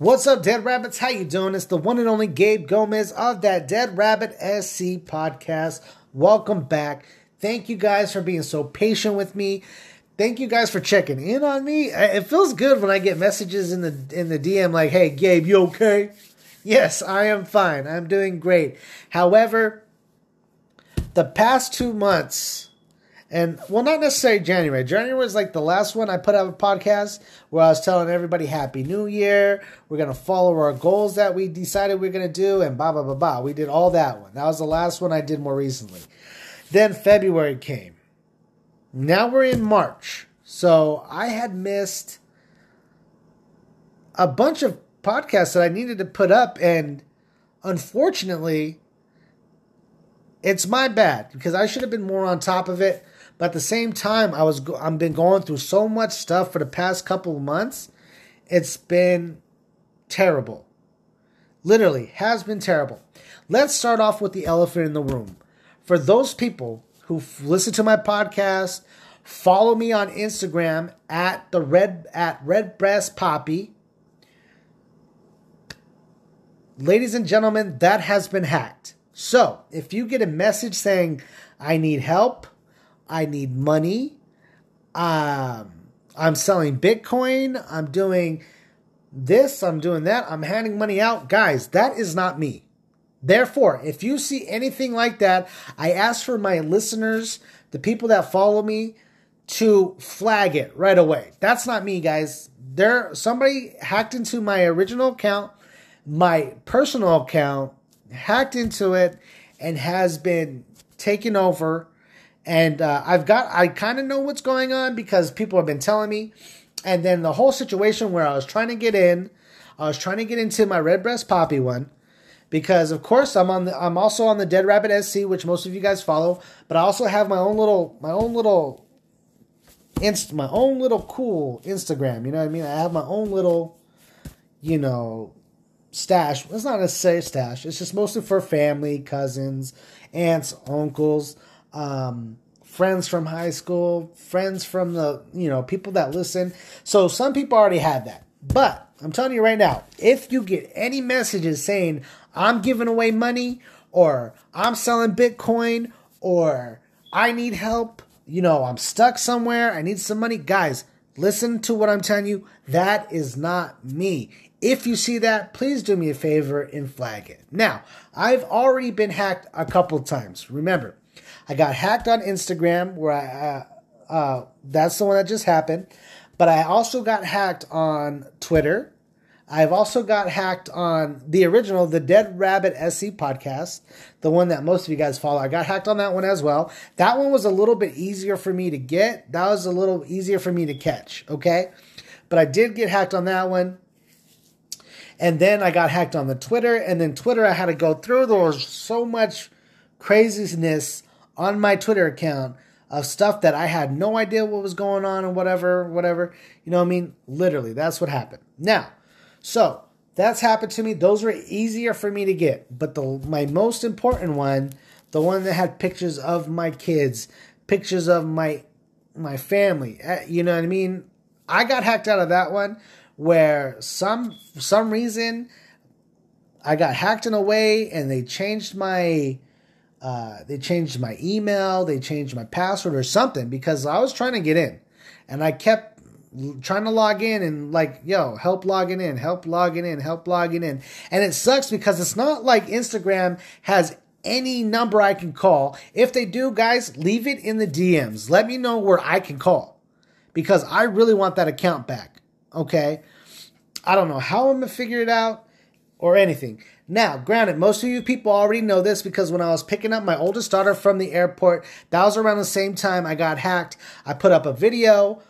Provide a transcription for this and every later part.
What's up, Dead Rabbits? How you doing? It's the one and only Gabe Gomez of that Dead Rabbit SC podcast. Welcome back. Thank you guys for being so patient with me. Thank you guys for checking in on me. It feels good when I get messages in the in the DM like, "Hey, Gabe, you okay?" Yes, I am fine. I'm doing great. However, the past 2 months and well, not necessarily January. January was like the last one I put out a podcast where I was telling everybody Happy New Year. We're gonna follow our goals that we decided we are gonna do, and blah blah blah blah. We did all that one. That was the last one I did more recently. Then February came. Now we're in March, so I had missed a bunch of podcasts that I needed to put up, and unfortunately, it's my bad because I should have been more on top of it. But at the same time, I was I've been going through so much stuff for the past couple months. It's been terrible. Literally has been terrible. Let's start off with the elephant in the room. For those people who listen to my podcast, follow me on Instagram at the red at red breast poppy. Ladies and gentlemen, that has been hacked. So, if you get a message saying I need help, I need money. Um, I'm selling Bitcoin. I'm doing this. I'm doing that. I'm handing money out. Guys, that is not me. Therefore, if you see anything like that, I ask for my listeners, the people that follow me, to flag it right away. That's not me, guys. There, somebody hacked into my original account, my personal account, hacked into it, and has been taken over and uh, I've got I kind of know what's going on because people have been telling me. And then the whole situation where I was trying to get in, I was trying to get into my red breast poppy one because of course I'm on the I'm also on the Dead Rabbit SC, which most of you guys follow. But I also have my own little my own little inst my own little cool Instagram. You know what I mean? I have my own little, you know, stash. It's not necessarily stash. It's just mostly for family, cousins, aunts, uncles um, friends from high school, friends from the, you know, people that listen. So some people already have that. But I'm telling you right now, if you get any messages saying, I'm giving away money, or I'm selling Bitcoin, or I need help, you know, I'm stuck somewhere, I need some money, guys, listen to what I'm telling you. That is not me. If you see that, please do me a favor and flag it. Now, I've already been hacked a couple times. Remember, I got hacked on Instagram, where I, uh, uh, that's the one that just happened. But I also got hacked on Twitter. I've also got hacked on the original, the Dead Rabbit SC podcast, the one that most of you guys follow. I got hacked on that one as well. That one was a little bit easier for me to get. That was a little easier for me to catch, okay? But I did get hacked on that one. And then I got hacked on the Twitter. And then Twitter, I had to go through. There was so much craziness on my Twitter account of stuff that I had no idea what was going on and whatever, whatever. You know what I mean? Literally, that's what happened. Now, so that's happened to me. Those were easier for me to get. But the my most important one, the one that had pictures of my kids, pictures of my my family, eh, you know what I mean? I got hacked out of that one where some some reason I got hacked in a way and they changed my uh, they changed my email, they changed my password or something because I was trying to get in and I kept trying to log in and like, yo, help logging in, help logging in, help logging in. And it sucks because it's not like Instagram has any number I can call. If they do, guys, leave it in the DMs. Let me know where I can call because I really want that account back. Okay. I don't know how I'm going to figure it out or anything. Now, granted, most of you people already know this because when I was picking up my oldest daughter from the airport, that was around the same time I got hacked. I put up a video.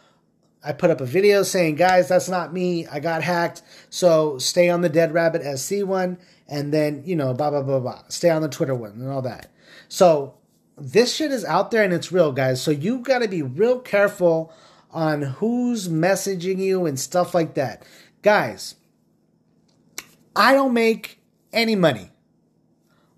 I put up a video saying, guys, that's not me. I got hacked. So stay on the Dead Rabbit SC one. And then, you know, blah, blah, blah, blah. Stay on the Twitter one and all that. So this shit is out there and it's real, guys. So you got to be real careful on who's messaging you and stuff like that. Guys, I don't make any money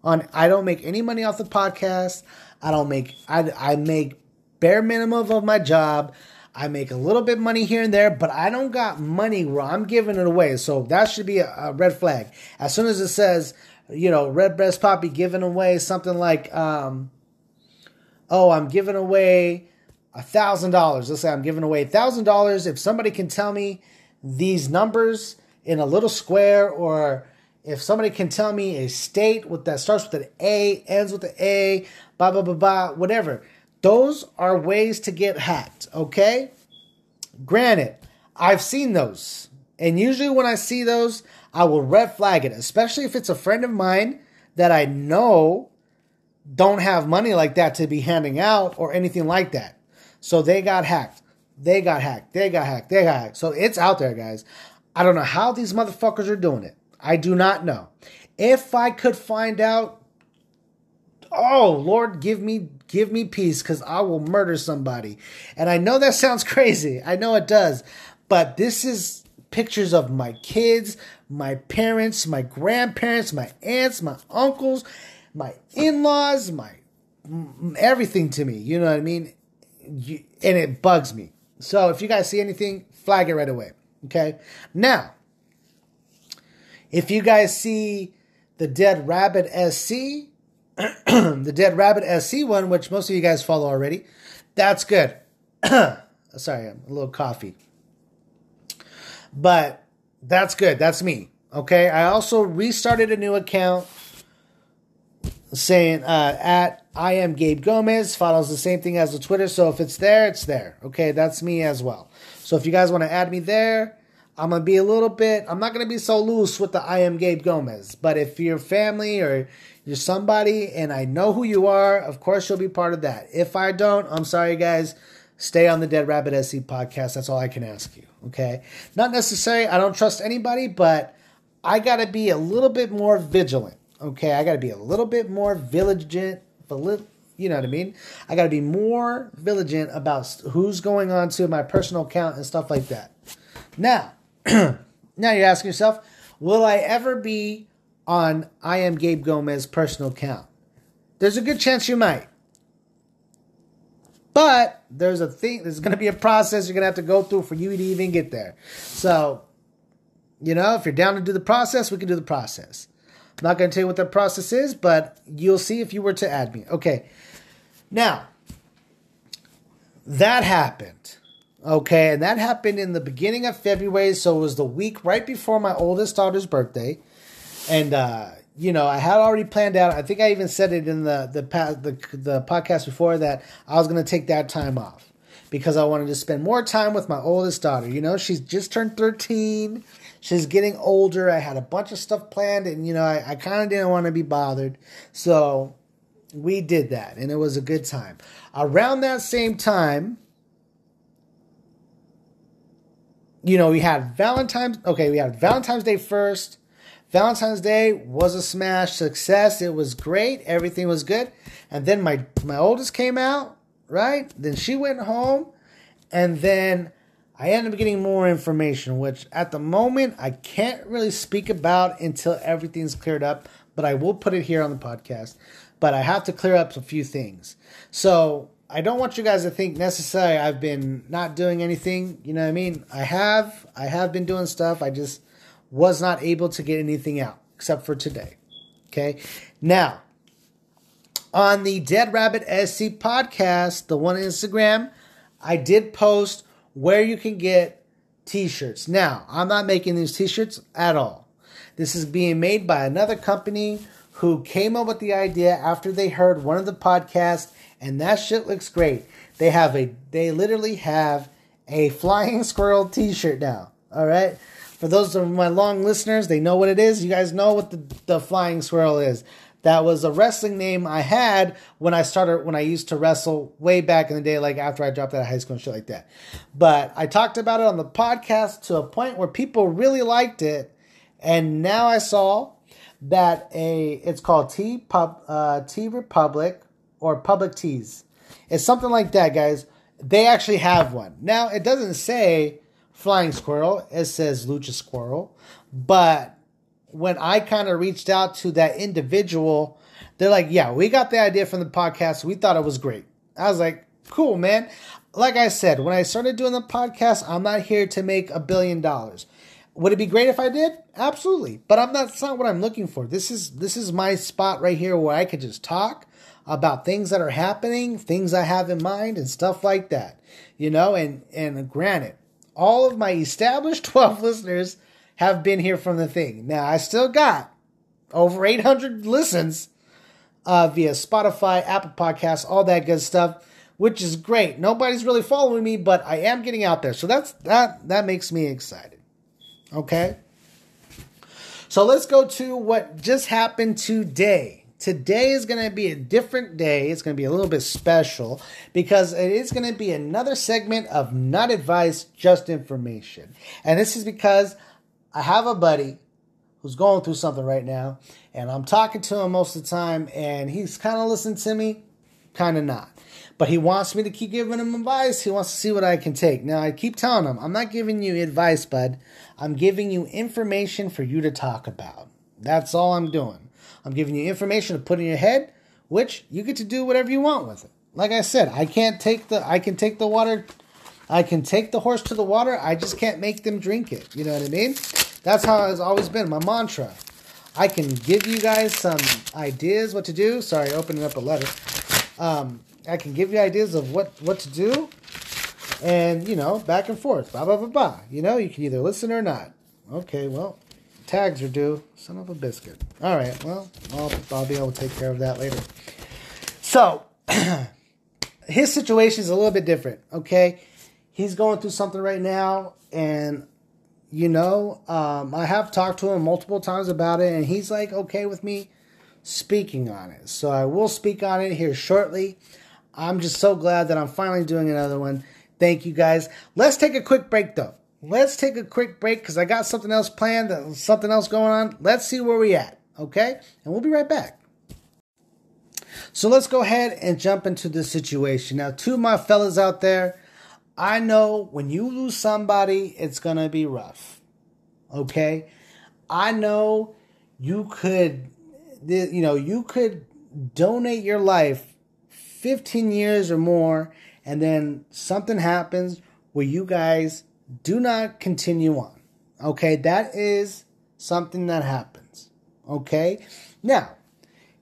on I don't make any money off the podcast. I don't make I I make bare minimum of my job. I make a little bit money here and there, but I don't got money where I'm giving it away. So that should be a, a red flag. As soon as it says, you know, Red Breast Poppy giving away something like, um, oh, I'm giving away a thousand dollars. Let's say I'm giving away a thousand dollars. If somebody can tell me these numbers in a little square, or if somebody can tell me a state with that starts with an A, ends with an A, blah blah blah blah, whatever. Those are ways to get hacked. Okay. Granted, I've seen those, and usually when I see those, I will red flag it, especially if it's a friend of mine that I know don't have money like that to be handing out or anything like that. So they got hacked. They got hacked. They got hacked. They got hacked. So it's out there, guys. I don't know how these motherfuckers are doing it. I do not know. If I could find out, oh Lord, give me give me peace because I will murder somebody. And I know that sounds crazy. I know it does. But this is pictures of my kids, my parents, my grandparents, my aunts, my uncles, my in-laws, my everything to me. You know what I mean? and it bugs me. So if you guys see anything, flag it right away. Okay. Now, if you guys see the Dead Rabbit SC, the Dead Rabbit SC one, which most of you guys follow already, that's good. Sorry, I'm a little coffee. But that's good. That's me. Okay. I also restarted a new account saying uh, at I am Gabe Gomez follows the same thing as the Twitter. So if it's there, it's there. Okay, that's me as well. So if you guys want to add me there, I'm gonna be a little bit. I'm not gonna be so loose with the I am Gabe Gomez. But if you're family or you're somebody and I know who you are, of course you'll be part of that. If I don't, I'm sorry, guys. Stay on the Dead Rabbit SC podcast. That's all I can ask you. Okay, not necessary. I don't trust anybody, but I gotta be a little bit more vigilant Okay, I got to be a little bit more vigilant. You know what I mean? I got to be more vigilant about who's going on to my personal account and stuff like that. Now, now you're asking yourself, will I ever be on I am Gabe Gomez personal account? There's a good chance you might. But there's a thing, there's going to be a process you're going to have to go through for you to even get there. So, you know, if you're down to do the process, we can do the process. I'm not going to tell you what that process is, but you'll see if you were to add me. Okay. Now, that happened. Okay. And that happened in the beginning of February. So it was the week right before my oldest daughter's birthday. And, uh, you know, I had already planned out. I think I even said it in the the the, the podcast before that I was going to take that time off because I wanted to spend more time with my oldest daughter. You know, she's just turned 13 she's getting older. I had a bunch of stuff planned, and you know, I, I kind of didn't want to be bothered. So we did that, and it was a good time. Around that same time, you know, we had Valentine's. Okay, we had Valentine's Day first. Valentine's Day was a smash success. It was great. Everything was good. And then my my oldest came out, right? Then she went home, and then I ended up getting more information, which at the moment I can't really speak about until everything's cleared up, but I will put it here on the podcast. But I have to clear up a few things. So I don't want you guys to think necessarily I've been not doing anything. You know what I mean? I have. I have been doing stuff. I just was not able to get anything out except for today. Okay. Now, on the Dead Rabbit SC podcast, the one on Instagram, I did post where you can get t-shirts. Now, I'm not making these t-shirts at all. This is being made by another company who came up with the idea after they heard one of the podcasts and that shit looks great. They have a they literally have a flying squirrel t-shirt now. All right? For those of my long listeners, they know what it is. You guys know what the, the flying squirrel is. That was a wrestling name I had when I started, when I used to wrestle way back in the day, like after I dropped out of high school and shit like that. But I talked about it on the podcast to a point where people really liked it. And now I saw that a, it's called T Pub, uh, T Republic or Public Tees. It's something like that, guys. They actually have one. Now, it doesn't say Flying Squirrel, it says Lucha Squirrel, but when I kind of reached out to that individual, they're like, "Yeah, we got the idea from the podcast. We thought it was great." I was like, "Cool, man." like I said, when I started doing the podcast, I'm not here to make a billion dollars. Would it be great if I did? Absolutely. But I'm not that's not what I'm looking for. This is this is my spot right here where I could just talk about things that are happening, things I have in mind and stuff like that. You know, and and granted, all of my established 12 listeners have been here from the thing. Now, I still got over 800 listens uh, via Spotify, Apple Podcasts, all that good stuff, which is great. Nobody's really following me, but I am getting out there. So that's that that makes me excited. Okay? So let's go to what just happened today. Today is going to be a different day. It's going to be a little bit special because it is going to be another segment of not advice, just information. And this is because I have a buddy who's going through something right now, and I'm talking to him most of the time, and he's kind of listening to me, kind of not. But he wants me to keep giving him advice. He wants to see what I can take. Now, I keep telling him, I'm not giving you advice, bud. I'm giving you information for you to talk about. That's all I'm doing. I'm giving you information to put in your head, which you get to do whatever you want with it. Like I said, I can't take the I can take the water I can take the horse to the water, I just can't make them drink it. You know what I mean? That's how it's always been my mantra. I can give you guys some ideas what to do. Sorry, opening up a letter. Um, I can give you ideas of what what to do, and you know, back and forth, blah blah blah blah. You know, you can either listen or not. Okay, well, tags are due. Son of a biscuit. All right, well, I'll I'll be able to take care of that later. So, his situation is a little bit different. Okay, he's going through something right now, and you know, um, I have talked to him multiple times about it, and he's like okay with me speaking on it. So I will speak on it here shortly. I'm just so glad that I'm finally doing another one. Thank you guys. Let's take a quick break though. Let's take a quick break because I got something else planned, uh, something else going on. Let's see where we at, okay? And we'll be right back. So let's go ahead and jump into the situation. Now, to my fellas out there, I know when you lose somebody, it's going to be rough. Okay? I know you could you know, you could donate your life 15 years or more and then something happens where you guys do not continue on. Okay? That is something that happens. Okay? Now,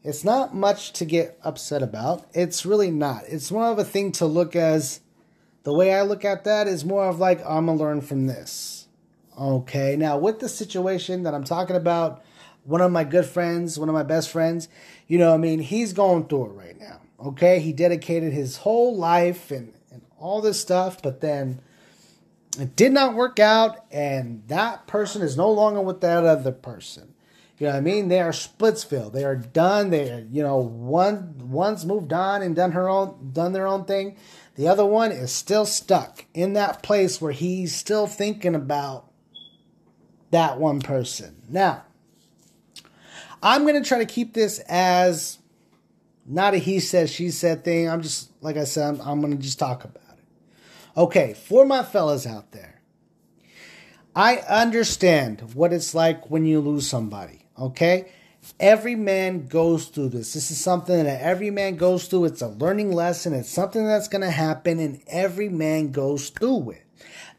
it's not much to get upset about. It's really not. It's more of a thing to look as the way I look at that is more of like, I'm to learn from this. Okay, now with the situation that I'm talking about, one of my good friends, one of my best friends, you know, I mean, he's going through it right now. Okay, he dedicated his whole life and, and all this stuff, but then it did not work out, and that person is no longer with that other person. You know what I mean? They are Splitsville. They are done. They are, you know, one one's moved on and done her own done their own thing. The other one is still stuck in that place where he's still thinking about that one person. Now, I'm going to try to keep this as not a he said, she said thing. I'm just, like I said, I'm, I'm going to just talk about it. Okay, for my fellas out there, I understand what it's like when you lose somebody, okay? Every man goes through this. This is something that every man goes through. It's a learning lesson. It's something that's going to happen, and every man goes through it.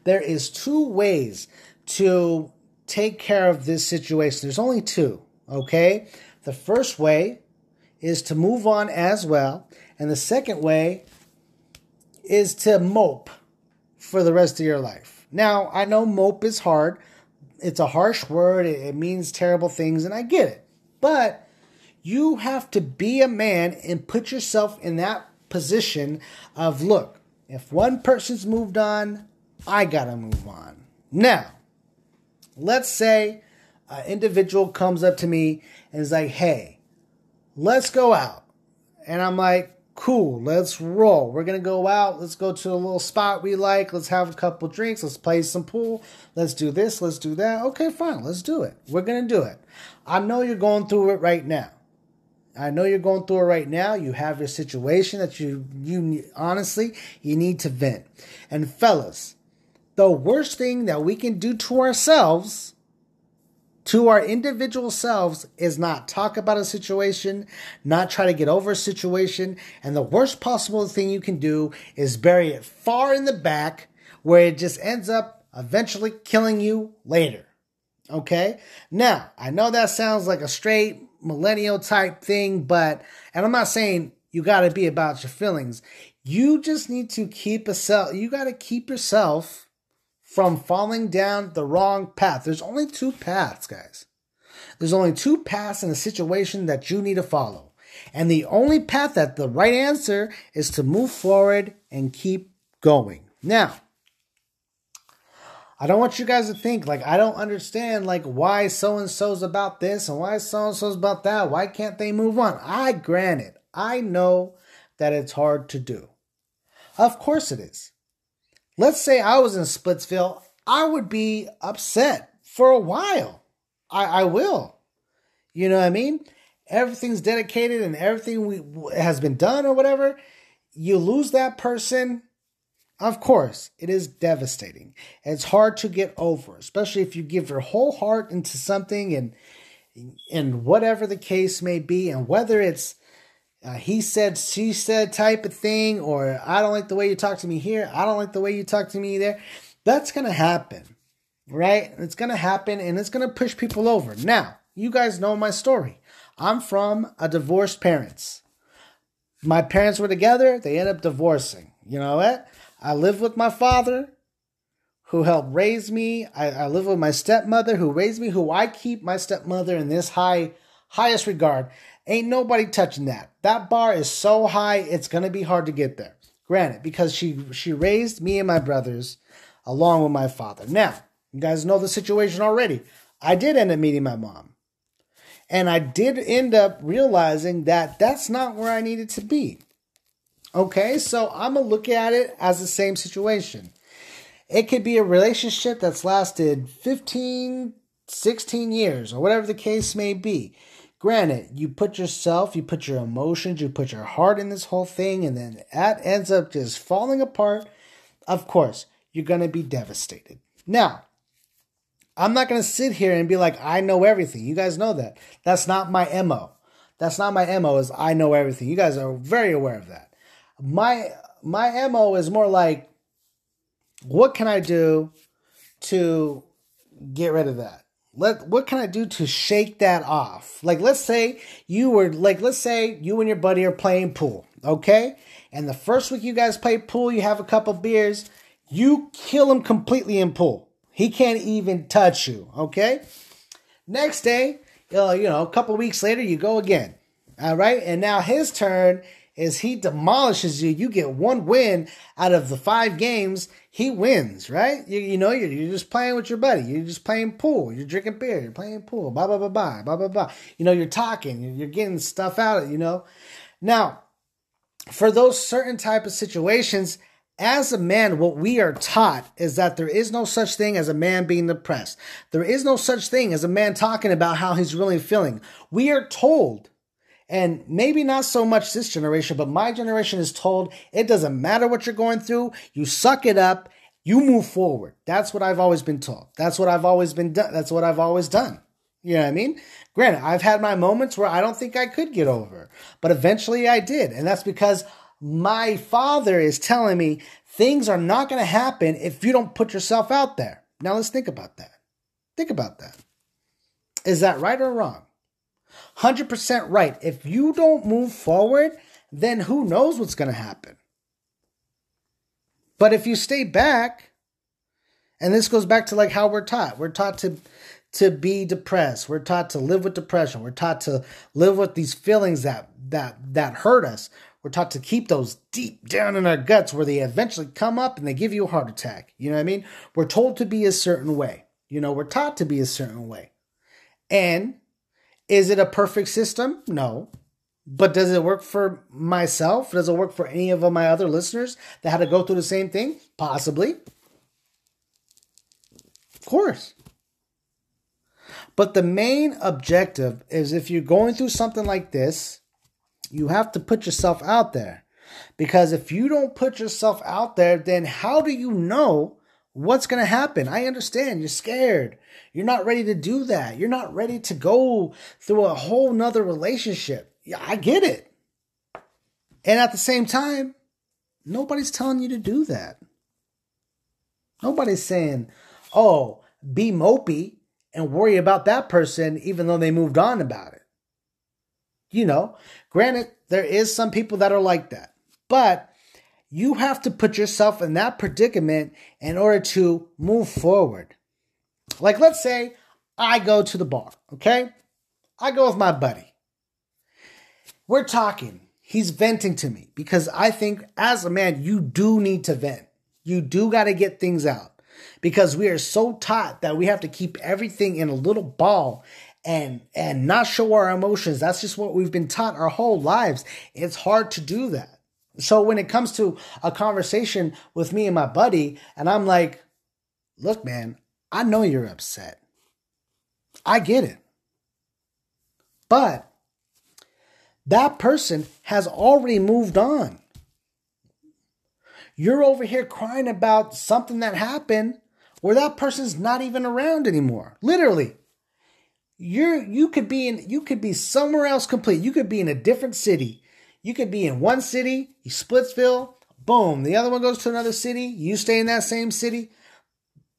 There is two ways to take care of this situation. There's only two, okay? The first way is to move on as well, and the second way is to mope for the rest of your life. Now, I know mope is hard. It's a harsh word. It, means terrible things, and I get it. But you have to be a man and put yourself in that position of look, if one person's moved on, I gotta move on. Now, let's say an individual comes up to me and is like, hey, let's go out. And I'm like, cool, let's roll. We're gonna go out. Let's go to a little spot we like. Let's have a couple drinks. Let's play some pool. Let's do this. Let's do that. Okay, fine. Let's do it. We're gonna do it. I know you're going through it right now. I know you're going through it right now. You have your situation that you you honestly you need to vent. And fellas, the worst thing that we can do to ourselves to our individual selves is not talk about a situation, not try to get over a situation. And the worst possible thing you can do is bury it far in the back where it just ends up eventually killing you later. Okay. Now, I know that sounds like a straight millennial type thing, but, and I'm not saying you got to be about your feelings. You just need to keep a self, you got to keep yourself from falling down the wrong path. There's only two paths, guys. There's only two paths in a situation that you need to follow. And the only path that the right answer is to move forward and keep going. Now, I don't want you guys to think like I don't understand like why so and so's about this and why so and so's about that. Why can't they move on? I grant it. I know that it's hard to do. Of course it is let's say I was in Splitsville, I would be upset for a while. I, I will. You know what I mean? Everything's dedicated and everything we, has been done or whatever. You lose that person. Of course, it is devastating. It's hard to get over, especially if you give your whole heart into something and and whatever the case may be, and whether it's uh, he said, she said type of thing, or I don't like the way you talk to me here, I don't like the way you talk to me there. That's going to happen, right? It's going to happen and it's going to push people over. Now, you guys know my story. I'm from a divorced parents. My parents were together, they ended up divorcing. You know what? I live with my father who helped raise me. I, I live with my stepmother who raised me, who I keep my stepmother in this high highest regard. Ain't nobody touching that. That bar is so high, it's gonna be hard to get there. Granted, because she she raised me and my brothers along with my father. Now, you guys know the situation already. I did end up meeting my mom. And I did end up realizing that that's not where I needed to be. Okay, so I'm gonna look at it as the same situation. It could be a relationship that's lasted 15, 16 years, or whatever the case may be. Granted, you put yourself, you put your emotions, you put your heart in this whole thing, and then that ends up just falling apart. Of course, you're going to be devastated. Now, I'm not going to sit here and be like, I know everything. You guys know that. That's not my MO. That's not my MO is I know everything. You guys are very aware of that. My my MO is more like what can I do to get rid of that? Let what can I do to shake that off? Like let's say you were like let's say you and your buddy are playing pool, okay? And the first week you guys play pool, you have a couple beers, you kill him completely in pool. He can't even touch you, okay? Next day, uh, you know, a couple weeks later, you go again. All right, and now his turn is he demolishes you. You get one win out of the five games. He wins, right? You, you know, you're, you're just playing with your buddy. You're just playing pool. You're drinking beer. You're playing pool. Blah, blah, blah, blah, blah, blah, blah. You know, you're talking. You're, you're getting stuff out, of, you know. Now, for those certain type of situations, as a man, what we are taught is that there is no such thing as a man being depressed. There is no such thing as a man talking about how he's really feeling. We are told and maybe not so much this generation, but my generation is told it doesn't matter what you're going through, you suck it up, you move forward. That's what I've always been told. That's what I've always been done. That's what I've always done. You know what I mean? Granted, I've had my moments where I don't think I could get over, but eventually I did. And that's because my father is telling me things are not going to happen if you don't put yourself out there. Now let's think about that. Think about that. Is that right or wrong? 100% right. If you don't move forward, then who knows what's going to happen. But if you stay back, and this goes back to like how we're taught. We're taught to to be depressed. We're taught to live with depression. We're taught to live with these feelings that that that hurt us. We're taught to keep those deep down in our guts where they eventually come up and they give you a heart attack. You know what I mean? We're told to be a certain way. You know, we're taught to be a certain way. And is it a perfect system? No. But does it work for myself? Does it work for any of my other listeners that had to go through the same thing? Possibly. Of course. But the main objective is if you're going through something like this, you have to put yourself out there. Because if you don't put yourself out there, then how do you know what's going to happen. I understand you're scared. You're not ready to do that. You're not ready to go through a whole nother relationship. Yeah, I get it. And at the same time, nobody's telling you to do that. Nobody's saying, oh, be mopey and worry about that person even though they moved on about it. You know, granted, there is some people that are like that, but you have to put yourself in that predicament in order to move forward. Like, let's say I go to the bar, okay? I go with my buddy. We're talking. He's venting to me because I think as a man, you do need to vent. You do got to get things out because we are so taught that we have to keep everything in a little ball and and not show our emotions. That's just what we've been taught our whole lives. It's hard to do that. So when it comes to a conversation with me and my buddy, and I'm like, look, man, I know you're upset. I get it. But that person has already moved on. You're over here crying about something that happened where that person's not even around anymore. Literally. You're you could be in you could be somewhere else complete. You could be in a different city. You could be in one city, you Splitsville, boom, the other one goes to another city, you stay in that same city.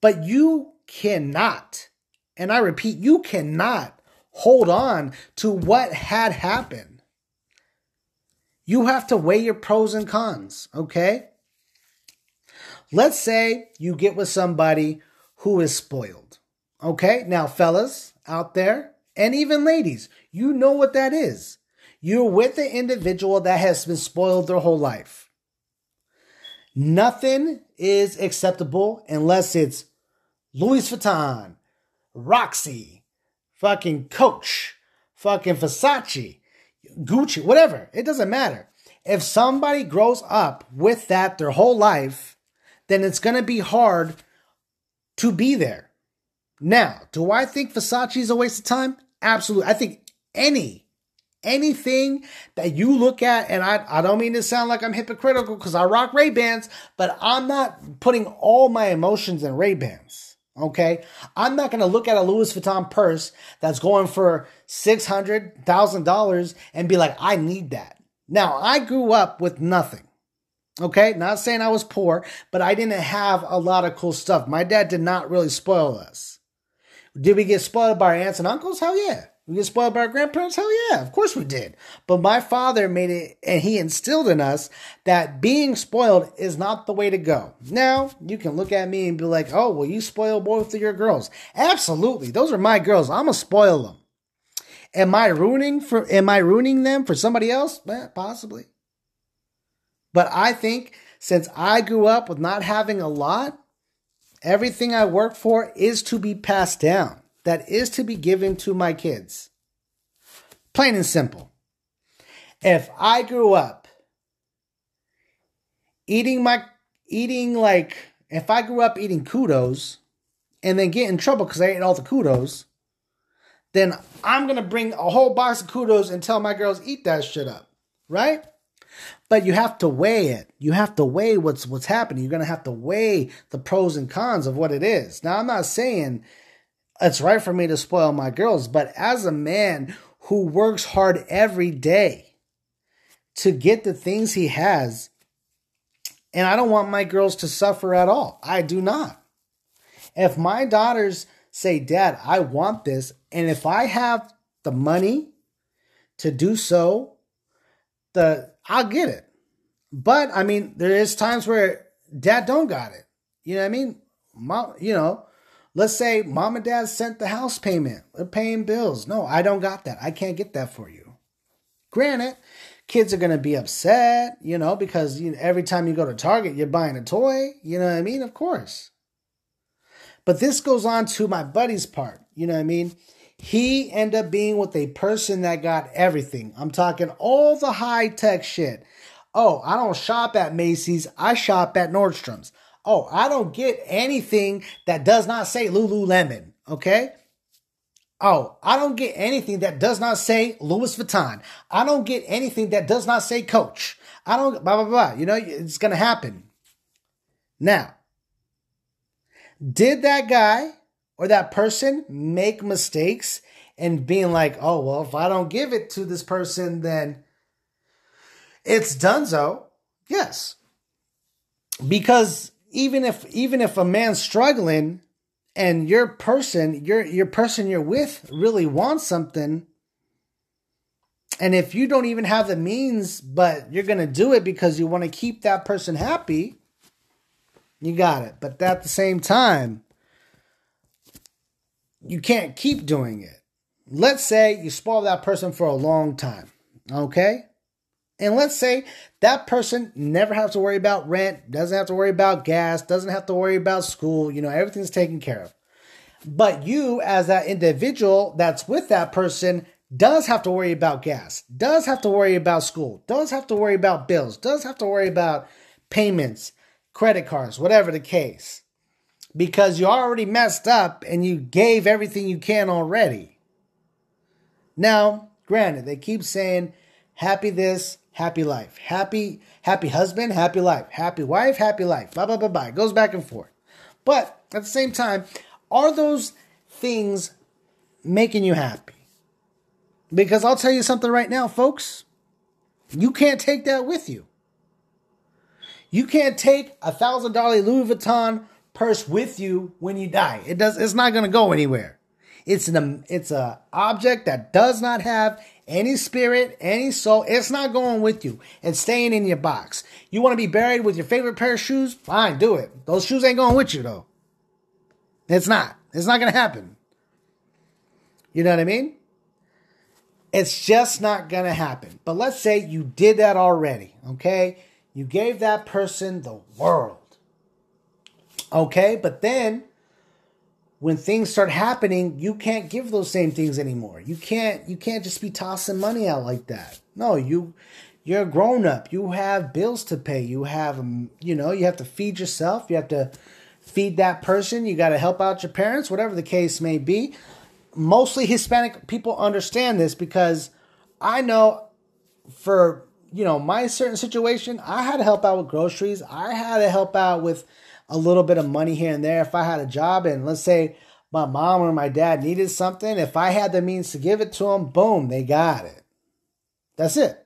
But you cannot, and I repeat, you cannot hold on to what had happened. You have to weigh your pros and cons, okay? Let's say you get with somebody who is spoiled. Okay, now, fellas out there, and even ladies, you know what that is. You're with an individual that has been spoiled their whole life. Nothing is acceptable unless it's Louis Vuitton, Roxy, fucking Coach, fucking Versace, Gucci, whatever. It doesn't matter. If somebody grows up with that their whole life, then it's going to be hard to be there. Now, do I think Versace is a waste of time? Absolutely. I think any, anything that you look at, and I, I don't mean to sound like I'm hypocritical because I rock Ray-Bans, but I'm not putting all my emotions in Ray-Bans. Okay. I'm not going to look at a Louis Vuitton purse that's going for $600,000 and be like, I need that. Now, I grew up with nothing. Okay. Not saying I was poor, but I didn't have a lot of cool stuff. My dad did not really spoil us. Did we get spoiled by our aunts and uncles? Hell yeah. We get spoiled by our grandparents? Hell yeah, of course we did. But my father made it, and he instilled in us that being spoiled is not the way to go. Now, you can look at me and be like, oh, well, you spoil both of your girls. Absolutely. Those are my girls. I'm going to spoil them. Am I ruining for, am I ruining them for somebody else? Eh, possibly. But I think since I grew up with not having a lot, everything I work for is to be passed down that is to be given to my kids. Plain and simple. If I grew up eating my eating like if I grew up eating kudos and then get in trouble because I ate all the kudos, then I'm gonna bring a whole box of kudos and tell my girls eat that shit up, right? But you have to weigh it. You have to weigh what's what's happening. You're gonna have to weigh the pros and cons of what it is. Now I'm not saying it's right for me to spoil my girls. But as a man who works hard every day to get the things he has, and I don't want my girls to suffer at all. I do not. If my daughters say, Dad, I want this, and if I have the money to do so, the I'll get it. But I mean, there is times where dad don't got it. You know what I mean? Mom, you know, Let's say mom and dad sent the house payment, they're paying bills. No, I don't got that. I can't get that for you. Granted, kids are going to be upset, you know, because you every time you go to Target, you're buying a toy. You know what I mean? Of course. But this goes on to my buddy's part. You know what I mean? He ended up being with a person that got everything. I'm talking all the high tech shit. Oh, I don't shop at Macy's. I shop at Nordstrom's. Oh, I don't get anything that does not say Lululemon. Okay. Oh, I don't get anything that does not say Louis Vuitton. I don't get anything that does not say Coach. I don't blah blah blah. You know, it's gonna happen. Now, Did that guy or that person make mistakes and being like, oh, well, if I don't give it to this person, then it's donezo? Yes. Because even if even if a man's struggling and your person, your your person you're with really wants something, and if you don't even have the means, but you're gonna do it because you want to keep that person happy, you got it. But at the same time, you can't keep doing it. Let's say you spoil that person for a long time, okay? And let's say that person never has to worry about rent, doesn't have to worry about gas, doesn't have to worry about school, you know, everything's taken care of. But you, as that individual that's with that person, does have to worry about gas, does have to worry about school, does have to worry about bills, does have to worry about payments, credit cards, whatever the case. Because you already messed up and you gave everything you can already. Now, granted, they keep saying happy this, happy life. Happy, happy husband, happy life. Happy wife, happy life. Blah, blah, blah, blah. It goes back and forth. But at the same time, are those things making you happy? Because I'll tell you something right now, folks. You can't take that with you. You can't take a thousand dollar Louis Vuitton purse with you when you die. It does. It's not going to go anywhere. It's an it's a object that does not have any spirit, any soul. It's not going with you. It's staying in your box. You want to be buried with your favorite pair of shoes? Fine, do it. Those shoes ain't going with you though. It's not. It's not going to happen. You know what I mean? It's just not going to happen. But let's say you did that already, okay? You gave that person the world. Okay? But then when things start happening, you can't give those same things anymore. You can't you can't just be tossing money out like that. No, you you're a grown up. You have bills to pay. You have um, you know, you have to feed yourself. You have to feed that person. You got to help out your parents, whatever the case may be. Mostly Hispanic people understand this because I know for you know my certain situation, I had to help out with groceries. I had to help out with a little bit of money here and there. If I had a job and let's say my mom or my dad needed something, if I had the means to give it to them, boom, they got it. That's it.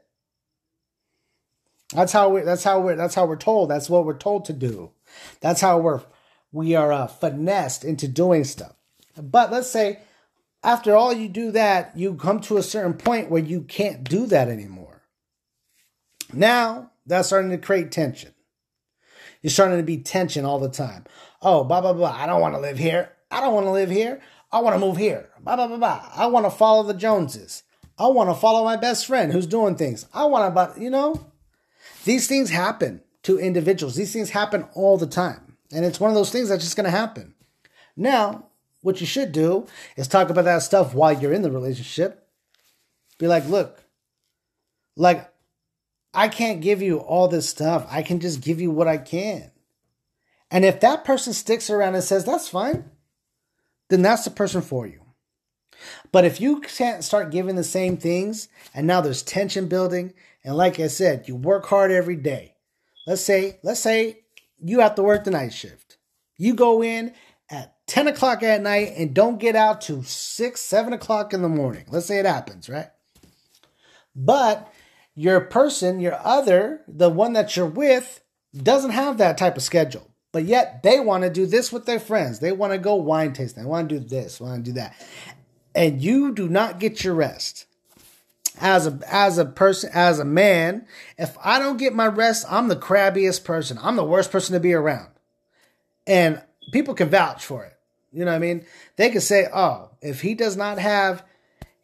That's how we. That's how we're. That's how we're told. That's what we're told to do. That's how we're. We are uh, finessed into doing stuff. But let's say after all you do that, you come to a certain point where you can't do that anymore. Now that's starting to create tension. You're starting to be tension all the time. Oh, blah, blah, blah. I don't want to live here. I don't want to live here. I want to move here. Blah, blah, blah, blah. I want to follow the Joneses. I want to follow my best friend who's doing things. I want to, but you know, these things happen to individuals. These things happen all the time. And it's one of those things that's just going to happen. Now, what you should do is talk about that stuff while you're in the relationship. Be like, look, like I can't give you all this stuff. I can just give you what I can. And if that person sticks around and says, that's fine, then that's the person for you. But if you can't start giving the same things and now there's tension building, and like I said, you work hard every day. Let's say, let's say you have to work the night shift. You go in at 10 o'clock at night and don't get out to 6, 7 o'clock in the morning. Let's say it happens, right? But your person, your other, the one that you're with, doesn't have that type of schedule. But yet they want to do this with their friends. They want to go wine tasting. They want to do this, want to do that. And you do not get your rest. As a as a person, as a man, if I don't get my rest, I'm the crabbiest person. I'm the worst person to be around. And people can vouch for it. You know what I mean? They can say, oh, if he does not have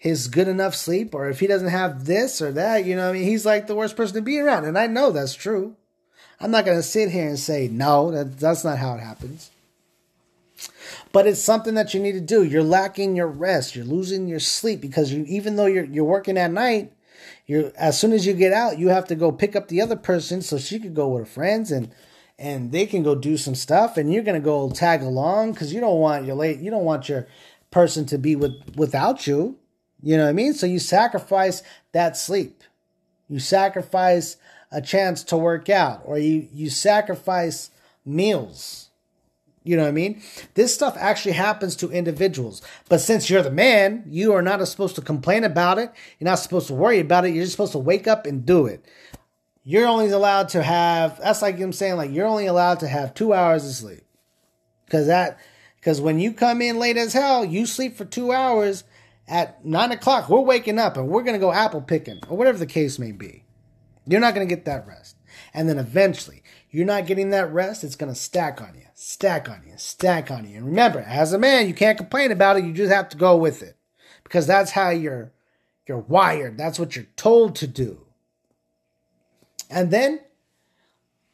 his good enough sleep or if he doesn't have this or that, you know, I mean, he's like the worst person to be around. And I know that's true. I'm not going to sit here and say, no, that, that's not how it happens. But it's something that you need to do. You're lacking your rest. You're losing your sleep because you, even though you're, you're working at night, you're, as soon as you get out, you have to go pick up the other person so she could go with her friends and, and they can go do some stuff and you're going to go tag along because you don't want your late, you don't want your person to be with, without you. You know what I mean? So you sacrifice that sleep. You sacrifice a chance to work out or you, you sacrifice meals. You know what I mean? This stuff actually happens to individuals. But since you're the man, you are not supposed to complain about it. You're not supposed to worry about it. You're just supposed to wake up and do it. You're only allowed to have, that's like I'm saying, like you're only allowed to have two hours of sleep. Cause that, cause when you come in late as hell, you sleep for two hours at nine o'clock, we're waking up and we're going to go apple picking or whatever the case may be. You're not going to get that rest. And then eventually, you're not getting that rest, it's going to stack on you, stack on you, stack on you. And remember, as a man, you can't complain about it, you just have to go with it. Because that's how you're you're wired. That's what you're told to do. And then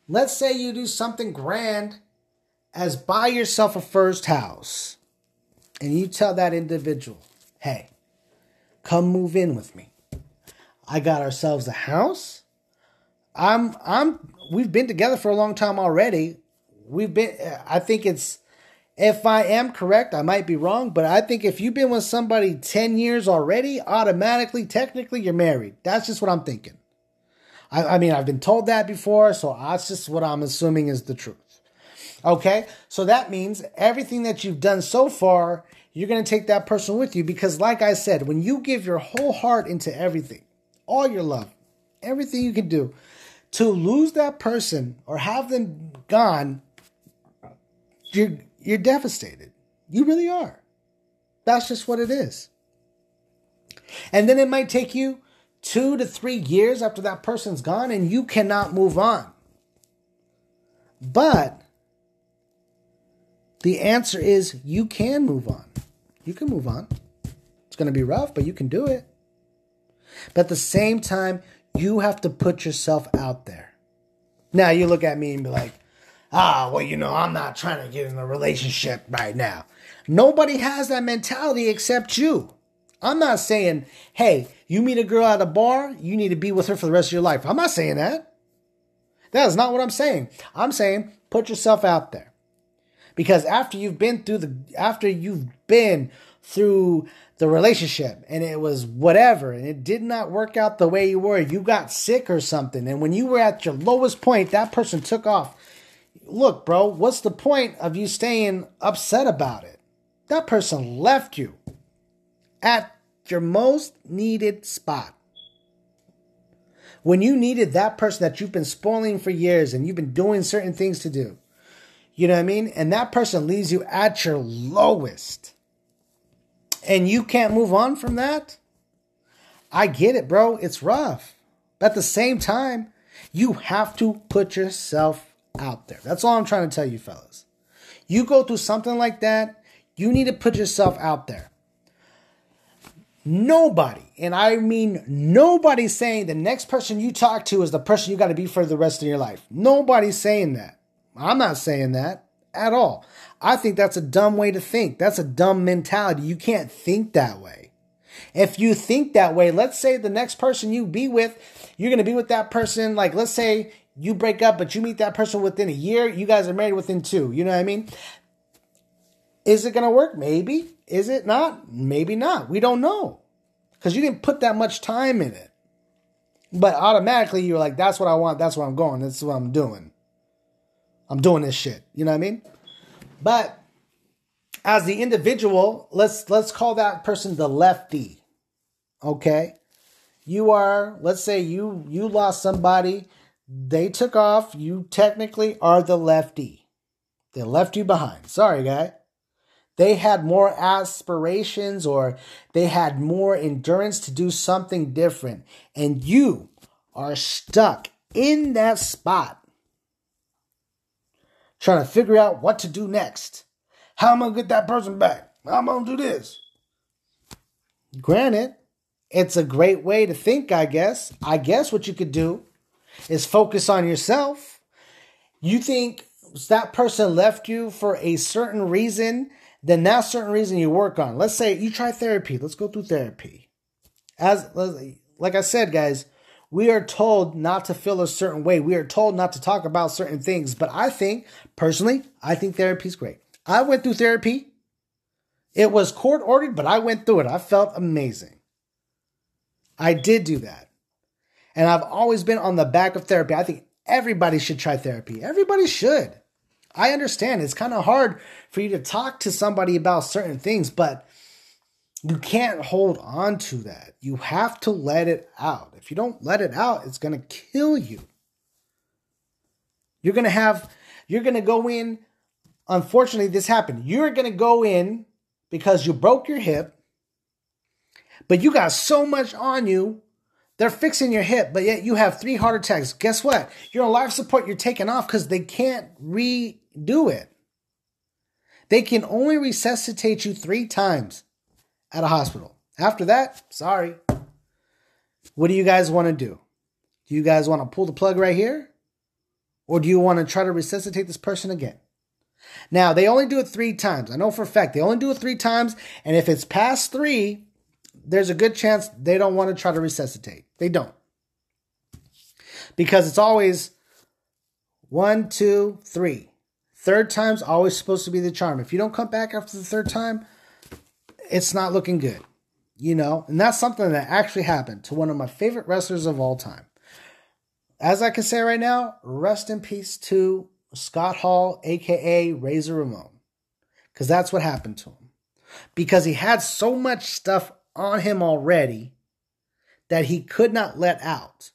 let's say you do something grand as buy yourself a first house. And you tell that individual, "Hey, come move in with me. I got ourselves a house. I'm I'm we've been together for a long time already. We've been I think it's if I am correct, I might be wrong, but I think if you've been with somebody 10 years already, automatically, technically, you're married. That's just what I'm thinking. I, I mean, I've been told that before, so that's just what I'm assuming is the truth. Okay? So that means everything that you've done so far, you're going to take that person with you because, like I said, when you give your whole heart into everything, all your love, everything you can do, to lose that person or have them gone, you're you're devastated. You really are. That's just what it is. And then it might take you two to three years after that person's gone and you cannot move on. But the answer is you can move on. You can move on. It's going to be rough, but you can do it. But at the same time, you have to put yourself out there. Now you look at me and be like, ah, well, you know, I'm not trying to get in a relationship right now. Nobody has that mentality except you. I'm not saying, hey, you meet a girl at a bar, you need to be with her for the rest of your life. I'm not saying that. That is not what I'm saying. I'm saying put yourself out there. Because after you've been through the after you've been through the relationship and it was whatever and it did not work out the way you were, you got sick or something, and when you were at your lowest point, that person took off. Look, bro, what's the point of you staying upset about it? That person left you at your most needed spot. When you needed that person that you've been spoiling for years and you've been doing certain things to do, you know what I mean? And that person leaves you at your lowest and you can't move on from that, I get it, bro. It's rough. But at the same time, you have to put yourself out there. That's all I'm trying to tell you, fellas. You go through something like that, you need to put yourself out there. Nobody, and I mean nobody saying the next person you talk to is the person you got to be for the rest of your life. Nobody's saying that. I'm not saying that at all. I think that's a dumb way to think. That's a dumb mentality. You can't think that way. If you think that way, let's say the next person you be with, you're going to be with that person. Like, let's say you break up, but you meet that person within a year. You guys are married within two. You know what I mean? Is it going to work? Maybe. Is it not? Maybe not. We don't know because you didn't put that much time in it. But automatically, you're like, that's what I want. That's where I'm going. That's what I'm doing. I'm doing this shit. You know what I mean? But as the individual, let's let's call that person the lefty. Okay? You are, let's say you you lost somebody, they took off, you technically are the lefty. They left you behind. Sorry, guy. They had more aspirations or they had more endurance to do something different. And you are stuck in that spot trying to figure out what to do next. How am I gonna get that person back? How am I gonna do this? Granted, it's a great way to think, I guess. I guess what you could do is focus on yourself. You think that person left you for a certain reason, then that certain reason you work on. Let's say you try therapy. Let's go through therapy. As like I said, guys, we are told not to feel a certain way. We are told not to talk about certain things. But I think, personally, I think therapy is great. I went through therapy. It was court ordered, but I went through it. I felt amazing. I did do that. And I've always been on the back of therapy. I think everybody should try therapy. Everybody should. I understand it's kind of hard for you to talk to somebody about certain things, but you can't hold on to that. You have to let it out. If you don't let it out, it's going to kill you. You're going to have, you're going to go in. Unfortunately, this happened. You're going to go in because you broke your hip, but you got so much on you. They're fixing your hip, but yet you have three heart attacks. Guess what? You're on life support. You're taking off because they can't redo it. They can only resuscitate you three times at a hospital. After that, sorry. What do you guys want to do? Do you guys want to pull the plug right here? Or do you want to try to resuscitate this person again? Now, they only do it three times. I know for a fact they only do it three times. And if it's past three, there's a good chance they don't want to try to resuscitate. They don't. Because it's always one, two, three. Third time's always supposed to be the charm. If you don't come back after the third time, it's not looking good. You know, and that's something that actually happened to one of my favorite wrestlers of all time. As I can say right now, rest in peace to Scott Hall, aka Razor Ramon. Because that's what happened to him. Because he had so much stuff on him already that he could not let out.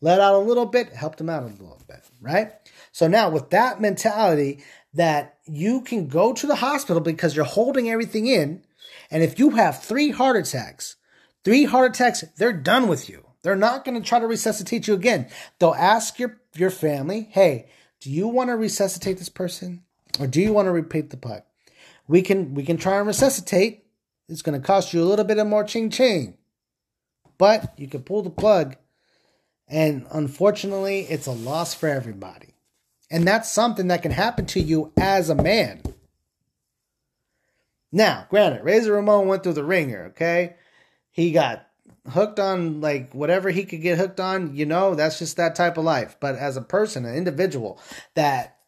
Let out a little bit, helped him out a little bit, right? So now with that mentality that you can go to the hospital because you're holding everything in, and if you have three heart attacks, three heart attacks, they're done with you. They're not going to try to resuscitate you again. They'll ask your, your family, hey, do you want to resuscitate this person? Or do you want to repeat the puck? We can we can try and resuscitate. It's going to cost you a little bit of more ching ching. But you can pull the plug. And unfortunately, it's a loss for everybody. And that's something that can happen to you as a man. Now, granted, Razor Ramon went through the ringer, okay? He got hooked on like whatever he could get hooked on, you know, that's just that type of life. But as a person, an individual that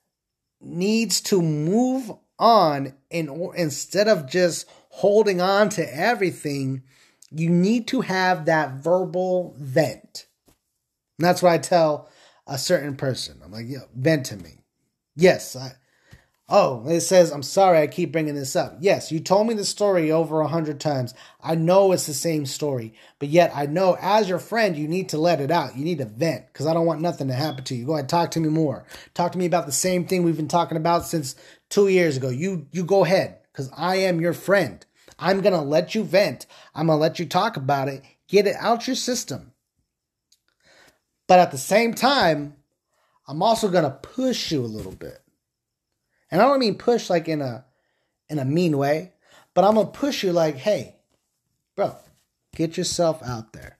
needs to move on in instead of just holding on to everything, you need to have that verbal vent. And that's what I tell a certain person. I'm like, yo, vent to me. Yes, I Oh, it says, I'm sorry I keep bringing this up. Yes, you told me the story over a hundred times. I know it's the same story, but yet I know as your friend, you need to let it out. You need to vent because I don't want nothing to happen to you. Go ahead, talk to me more. Talk to me about the same thing we've been talking about since two years ago. You, you go ahead because I am your friend. I'm going to let you vent. I'm going to let you talk about it. Get it out your system. But at the same time, I'm also going to push you a little bit. And I don't mean push like in a in a mean way, but I'm gonna push you like, hey, bro, get yourself out there.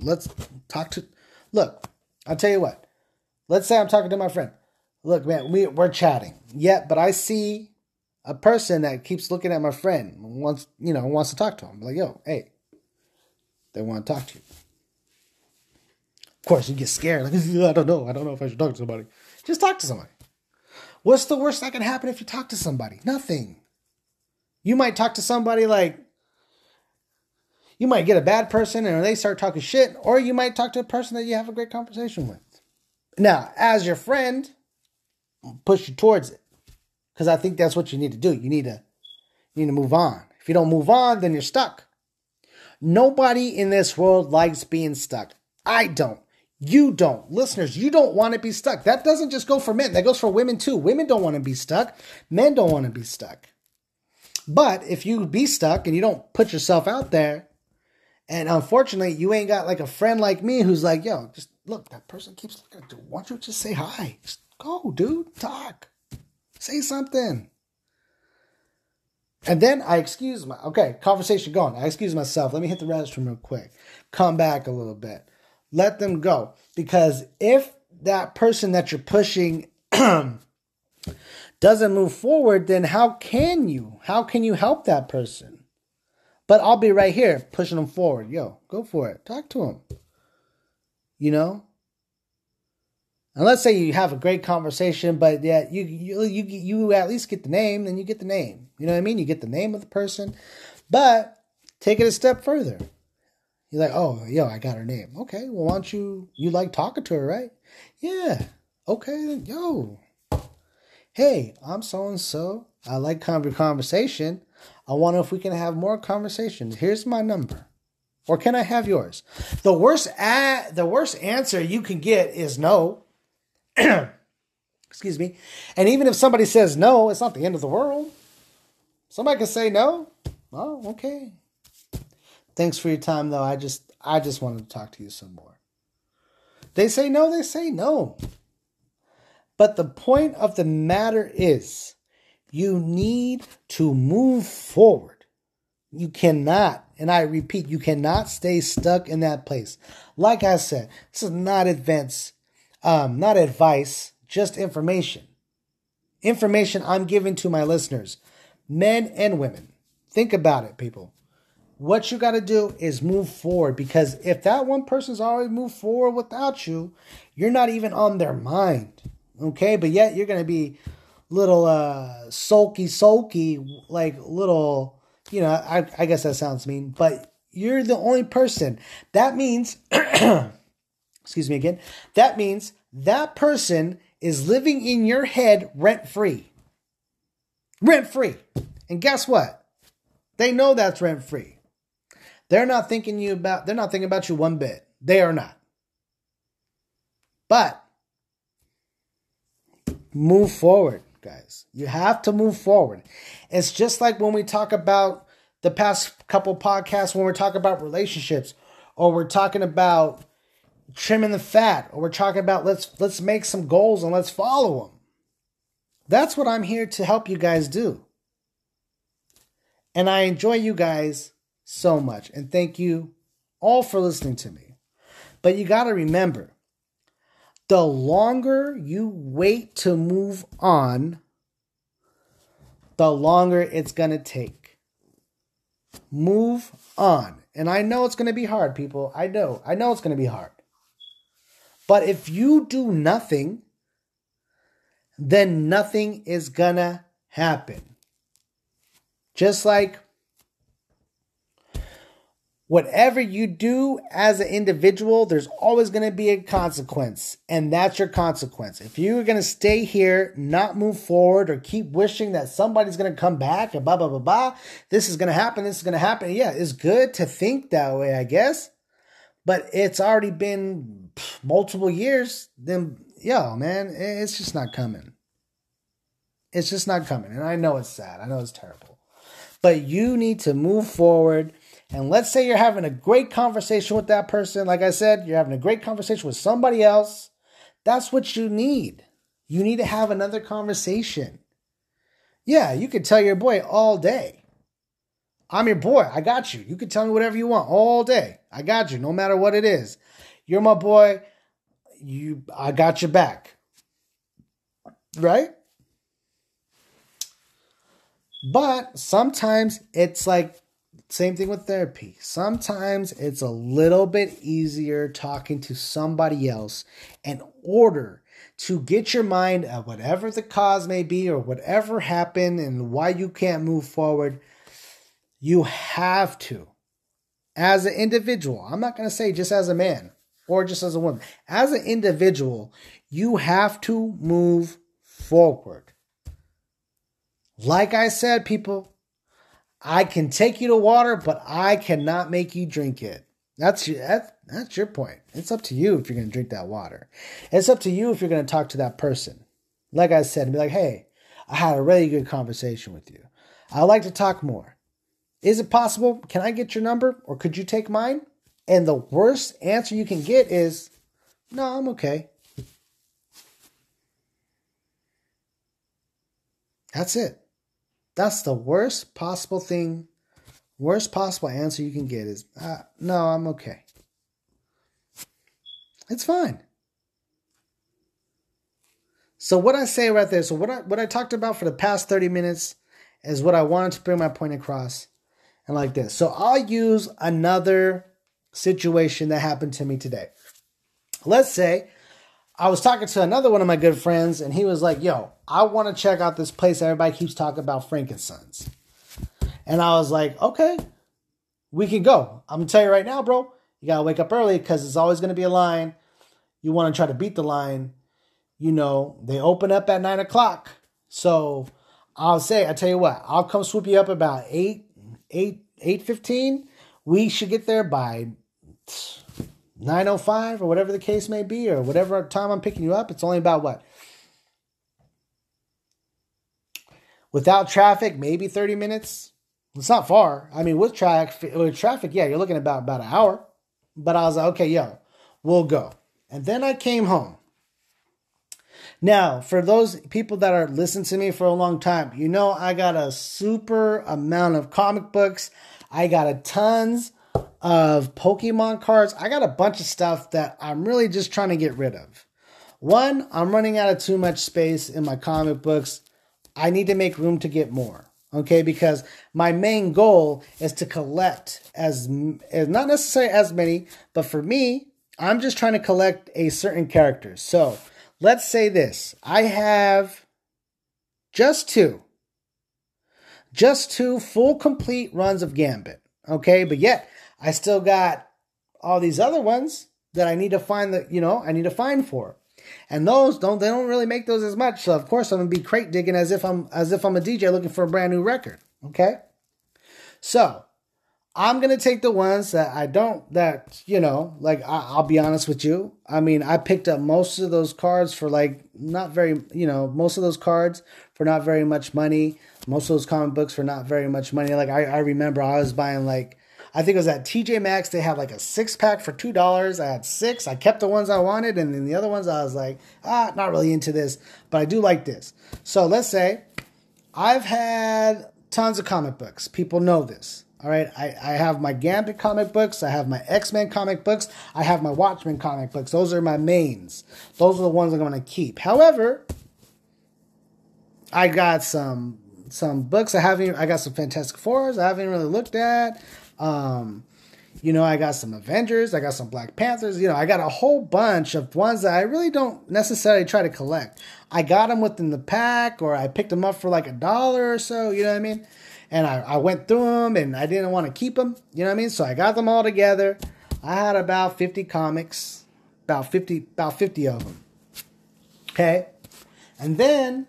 Let's talk to look, I'll tell you what. Let's say I'm talking to my friend. Look, man, we, we're chatting. Yeah, but I see a person that keeps looking at my friend wants you know wants to talk to him. Like, yo, hey, they want to talk to you. Of course, you get scared. Like, I don't know. I don't know if I should talk to somebody. Just talk to somebody. What's the worst that can happen if you talk to somebody? Nothing. You might talk to somebody like you might get a bad person and they start talking shit, or you might talk to a person that you have a great conversation with. Now, as your friend, push you towards it. Because I think that's what you need to do. You need to you need to move on. If you don't move on, then you're stuck. Nobody in this world likes being stuck. I don't. You don't. Listeners, you don't want to be stuck. That doesn't just go for men, that goes for women too. Women don't want to be stuck, men don't want to be stuck. But if you be stuck and you don't put yourself out there, and unfortunately, you ain't got like a friend like me who's like, yo, just look, that person keeps looking at you. Why don't you just say hi? Just go, dude, talk, say something. And then I excuse my okay, conversation going. I excuse myself. Let me hit the restroom real quick. Come back a little bit let them go. Because if that person that you're pushing doesn't move forward, then how can you? How can you help that person? But I'll be right here pushing them forward. Yo, go for it. Talk to them. You know? And let's say you have a great conversation, but yeah, you you you you at least get the name, then you get the name. You know what I mean? You get the name of the person, but take it a step further. You're like, oh, yo, I got her name. Okay, well, why don't you, you like talking to her, right? Yeah. Okay, yo, Hey, I'm so and so. I like conversation. I wonder if we can have more conversations. Here's my number. Or can I have yours? The worst a- the worst answer you can get is no. Excuse me. And even if somebody says no, it's not the end of the world. Somebody can say no. Oh, okay. Thanks for your time though. I just I just wanted to talk to you some more. They say no, they say no. But the point of the matter is you need to move forward. You cannot, and I repeat, you cannot stay stuck in that place. Like I said, this is not advice, um, not advice, just information. Information I'm giving to my listeners, men and women. Think about it, people. What you got to do is move forward because if that one person's already moved forward without you, you're not even on their mind. Okay, but yet you're going to be little uh sulky sulky like little you know I, I guess that sounds mean but you're the only person. That means excuse me again that means that person is living in your head rent free rent free and guess what? They know that's rent free they're not thinking you about they're not thinking about you one bit they are not but move forward guys. You have to move forward. It's just like when we talk about the past couple podcasts when we're talking about relationships or we're talking about trimming the fat or we're talking about let's let's make some goals and let's follow them. That's what I'm here to help you guys do. And I enjoy you guys so much and thank you all for listening to me. But you got to remember the longer you wait to move on, the longer it's going to take. Move on. And I know it's going to be hard, people. I know. I know it's going to be hard. But if you do nothing, then nothing is going to happen. Just like whatever you do as an individual, there's always going to be a consequence, and that's your consequence. If you're going to stay here, not move forward, or keep wishing that somebody's going to come back, and blah, blah, blah, blah, this is going to happen, this is going to happen. Yeah, it's good to think that way, I guess, but it's already been multiple years. Then, yo, man, it's just not coming. It's just not coming. And I know it's sad, I know it's terrible. But you need to move forward and let's say you're having a great conversation with that person. Like I said, you're having a great conversation with somebody else. That's what you need. You need to have another conversation. Yeah, you could tell your boy all day. I'm your boy. I got you. You can tell me whatever you want all day. I got you, no matter what it is. You're my boy. You I got your back. Right? But sometimes it's like same thing with therapy. Sometimes it's a little bit easier talking to somebody else in order to get your mind at whatever the cause may be or whatever happened and why you can't move forward. You have to, as an individual, I'm not going to say just as a man or just as a woman, as an individual, you have to move forward. Like I said, people, I can take you to water, but I cannot make you drink it. That's your, that, that's your point. It's up to you if you're going to drink that water. It's up to you if you're going to talk to that person. Like I said, be like, hey, I had a really good conversation with you. I'd like to talk more. Is it possible? Can I get your number or could you take mine? And the worst answer you can get is, no, I'm okay. That's it. That's the worst possible thing, worst possible answer you can get is, uh, no, I'm okay. It's fine. So what I say right there, so what I what I talked about for the past 30 minutes is what I wanted to bring my point across. And like this. So I'll use another situation that happened to me today. Let's say I was talking to another one of my good friends, and he was like, Yo, I want to check out this place everybody keeps talking about, Frank and Sons. And I was like, Okay, we can go. I'm to tell you right now, bro, you got to wake up early because it's always to be a line. You want to try to beat the line. You know, they open up at nine o'clock. So I'll say, I tell you what, I'll come swoop you up about eight, eight, eight fifteen. We should get there by nine oh five or whatever the case may be, or whatever time I'm picking you up. It's only about what without traffic, maybe thirty minutes. It's not far. I mean, with traffic, with traffic, yeah, you're looking about about an hour. But I was like, okay, yo, we'll go. And then I came home. Now, for those people that are listening to me for a long time, you know I got a super amount of comic books. I got a tons of Pokemon cards. I got a bunch of stuff that I'm really just trying to get rid of. One, I'm running out of too much space in my comic books. I need to make room to get more. Okay, because my main goal is to collect as, as not necessarily as many, but for me, I'm just trying to collect a certain character. So let's say this I have just two, just two full complete runs of Gambit. Okay, but yet I still got all these other ones that I need to find that, you know, I need to find for. And those don't they don't really make those as much. So of course I'm gonna be crate digging as if I'm as if I'm a DJ looking for a brand new record. Okay. So I'm gonna take the ones that I don't that you know like I, will be honest with you. I mean I picked up most of those cards for like not very you know most of those cards for not very much money. Most of those comic books for not very much money. Like I, I remember I was buying like I think it was at TJ Maxx. They had like a six pack for two dollars. I had six. I kept the ones I wanted, and then the other ones I was like ah not really into this, but I do like this. So let's say I've had tons of comic books. People know this. All right, I, I have my Gambit comic books, I have my X Men comic books, I have my Watchmen comic books. Those are my mains. Those are the ones I'm going to keep. However, I got some some books I haven't. I got some Fantastic Fours I haven't really looked at. Um, you know, I got some Avengers, I got some Black Panthers. You know, I got a whole bunch of ones that I really don't necessarily try to collect. I got them within the pack, or I picked them up for like a dollar or so. You know what I mean? and I, I went through them and I didn't want to keep them. You know what I mean? So I got them all together. I had about 50 comics, about 50, about 50 of them. Okay. And then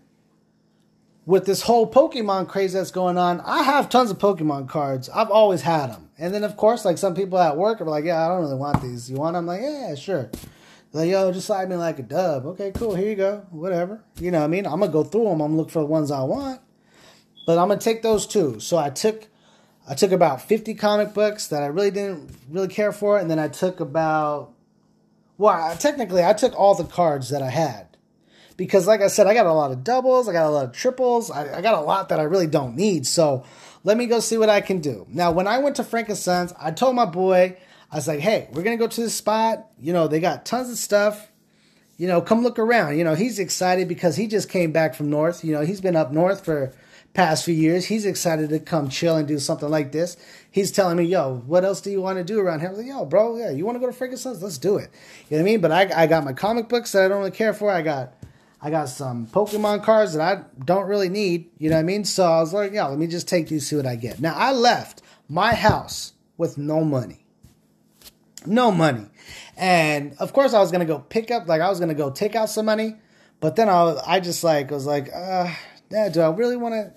with this whole Pokemon craze that's going on, I have tons of Pokemon cards. I've always had them. And then, of course, like some people at work are like, yeah, I don't really want these. You want them? I'm like, yeah, sure. They're like, yo, just slide me like a dub. Okay, cool. Here you go. Whatever. You know what I mean? I'm going to go through them. I'm going to look for the ones I want. But I'm gonna take those two. So I took I took about 50 comic books that I really didn't really care for, and then I took about well, I, technically I took all the cards that I had because, like I said, I got a lot of doubles, I got a lot of triples, I, I got a lot that I really don't need. So let me go see what I can do. Now, when I went to Frank and Sons, I told my boy, I was like, "Hey, we're gonna go to this spot. You know, they got tons of stuff." You know, come look around. You know, he's excited because he just came back from North. You know, he's been up north for past few years. He's excited to come chill and do something like this. He's telling me, yo, what else do you want to do around here? I was like, yo, bro, yeah, you want to go to Frankenstein's? Let's do it. You know what I mean? But I, I got my comic books that I don't really care for. I got I got some Pokemon cards that I don't really need. You know what I mean? So I was like, yeah, let me just take these, see what I get. Now I left my house with no money. No money. And of course I was gonna go pick up, like I was gonna go take out some money, but then I was, I just like was like, uh, yeah, do I really want to?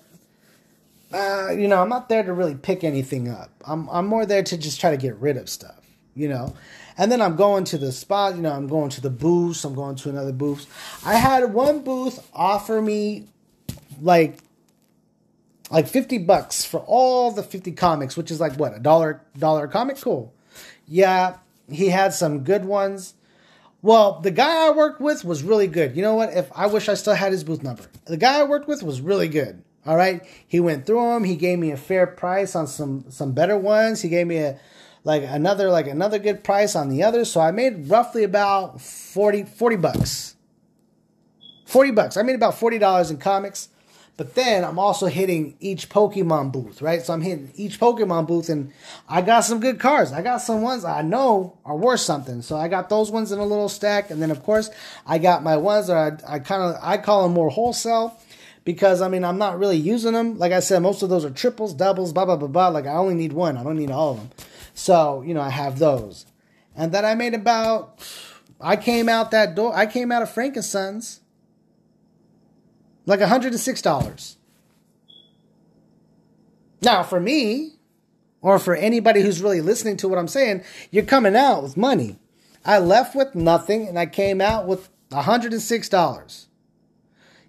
uh, you know, I'm not there to really pick anything up. I'm I'm more there to just try to get rid of stuff, you know. And then I'm going to the spot, you know, I'm going to the booth, I'm going to another booth. I had one booth offer me like like 50 bucks for all the 50 comics, which is like what, a dollar dollar comic? Cool. Yeah, he had some good ones. Well, the guy I worked with was really good. You know what? If I wish I still had his booth number. The guy I worked with was really good. All right, he went through them. He gave me a fair price on some some better ones. He gave me a like another like another good price on the others. So I made roughly about 40, 40 bucks. 40 bucks. I made about $40 in comics. But then I'm also hitting each Pokemon booth, right? So I'm hitting each Pokemon booth and I got some good cards. I got some ones I know are worth something. So I got those ones in a little stack. And then of course I got my ones that I, I kind of, I call them more wholesale because I mean I'm not really using them. Like I said, most of those are triples, doubles, blah blah blah blah. Like I only need one. I don't need all of them. So you know I have those, and then I made about. I came out that door. I came out of Frank and Sons like $106. Now, for me, or for anybody who's really listening to what I'm saying, you're coming out with money. I left with nothing and I came out with $106.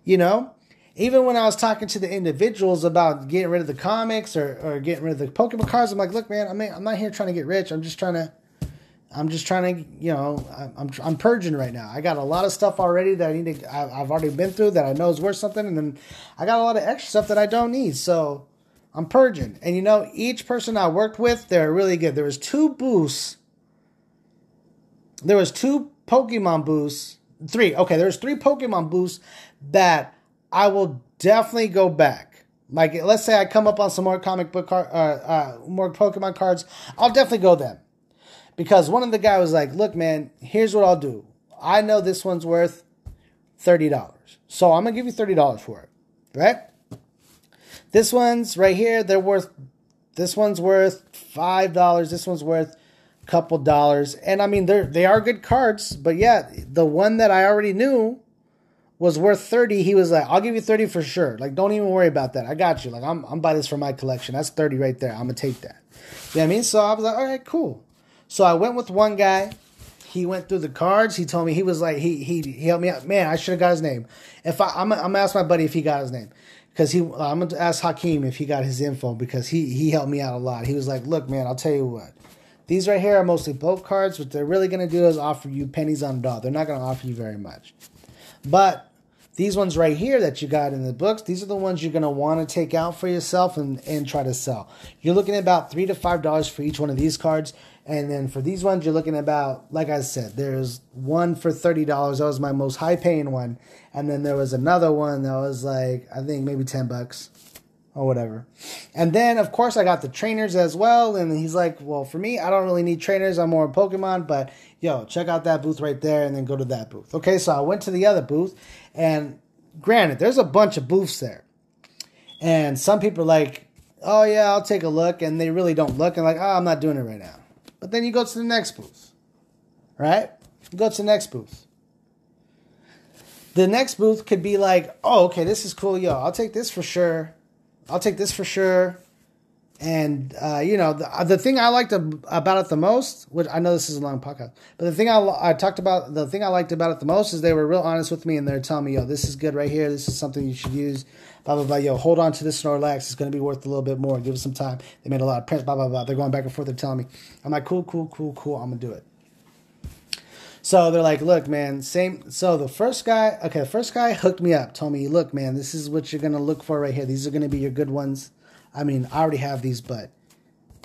You know, even when I was talking to the individuals about getting rid of the comics or, or getting rid of the Pokemon cards, I'm like, look, man, I mean, I'm not here trying to get rich. I'm just trying to, I'm just trying to, you know, I'm, I'm purging right now. I got a lot of stuff already that I need to, I've already been through that I know is worth something. And then I got a lot of extra stuff that I don't need. So I'm purging. And you know, each person I worked with, they're really good. There was two boosts. There was two Pokemon boosts. Three. Okay, there was three Pokemon boosts that I will definitely go back. Like, let's say I come up on some more comic book card, uh, uh, more Pokemon cards. I'll definitely go them because one of the guy was like, "Look, man, here's what I'll do. I know this one's worth thirty dollars, so I'm gonna give you thirty dollars for it, right?" This one's right here, they're worth this one's worth five dollars, this one's worth a couple dollars. And I mean they're they are good cards, but yeah, the one that I already knew was worth 30 he was like i'll give you 30 for sure. Like don't even worry about that. I got you. Like i'm, I'm buying this for my collection. That's 30 right there. I'm gonna take that. You know what i mean? So i was like all right cool. So i went with one guy. He went through the cards. He told me he was like he he, he helped me out. Man i should have got his name. If i i'm, I'm gonna ask my buddy if he got his name. Because he uh, I'm gonna ask Hakeem if he got his info because he he helped me out a lot. He was like, "Look, man, I'll tell you what. These right here are mostly bulk cards. What they're really gonna do is offer you pennies on a dollar. They're not gonna offer you very much, but." These ones right here that you got in the books, these are the ones you're going to want to take out for yourself and, and try to sell. You're looking at about 3 to $5 for each one of these cards. And then for these ones, you're looking about, like I said, there's one for $30. That was my most high paying one. And then there was another one that was like, I think maybe 10 bucks or whatever. And then, of course, I got the trainers as well. And he's like, well, for me, I don't really need trainers. I'm more Pokemon. But yo, check out that booth right there and then go to that booth. Okay, so I went to the other booth. And granted, there's a bunch of booths there. And some people are like, oh, yeah, I'll take a look. And they really don't look and like, oh, I'm not doing it right now. But then you go to the next booth, right? You go to the next booth. The next booth could be like, oh, okay, this is cool, yo. I'll take this for sure. I'll take this for sure. And uh, you know, the, the thing I liked about it the most, which I know this is a long podcast, but the thing I, I talked about, the thing I liked about it the most is they were real honest with me and they're telling me, yo, this is good right here. This is something you should use. Blah blah blah. Yo, hold on to this Snorlax. It's going to be worth a little bit more. Give it some time. They made a lot of prints. Blah blah blah. They're going back and forth. They're telling me. I'm like, cool, cool, cool, cool. I'm gonna do it. So they're like, look, man, same. So the first guy, okay, the first guy hooked me up, told me, look, man, this is what you're to look for right here. These are to be your good ones. I mean, I already have these, but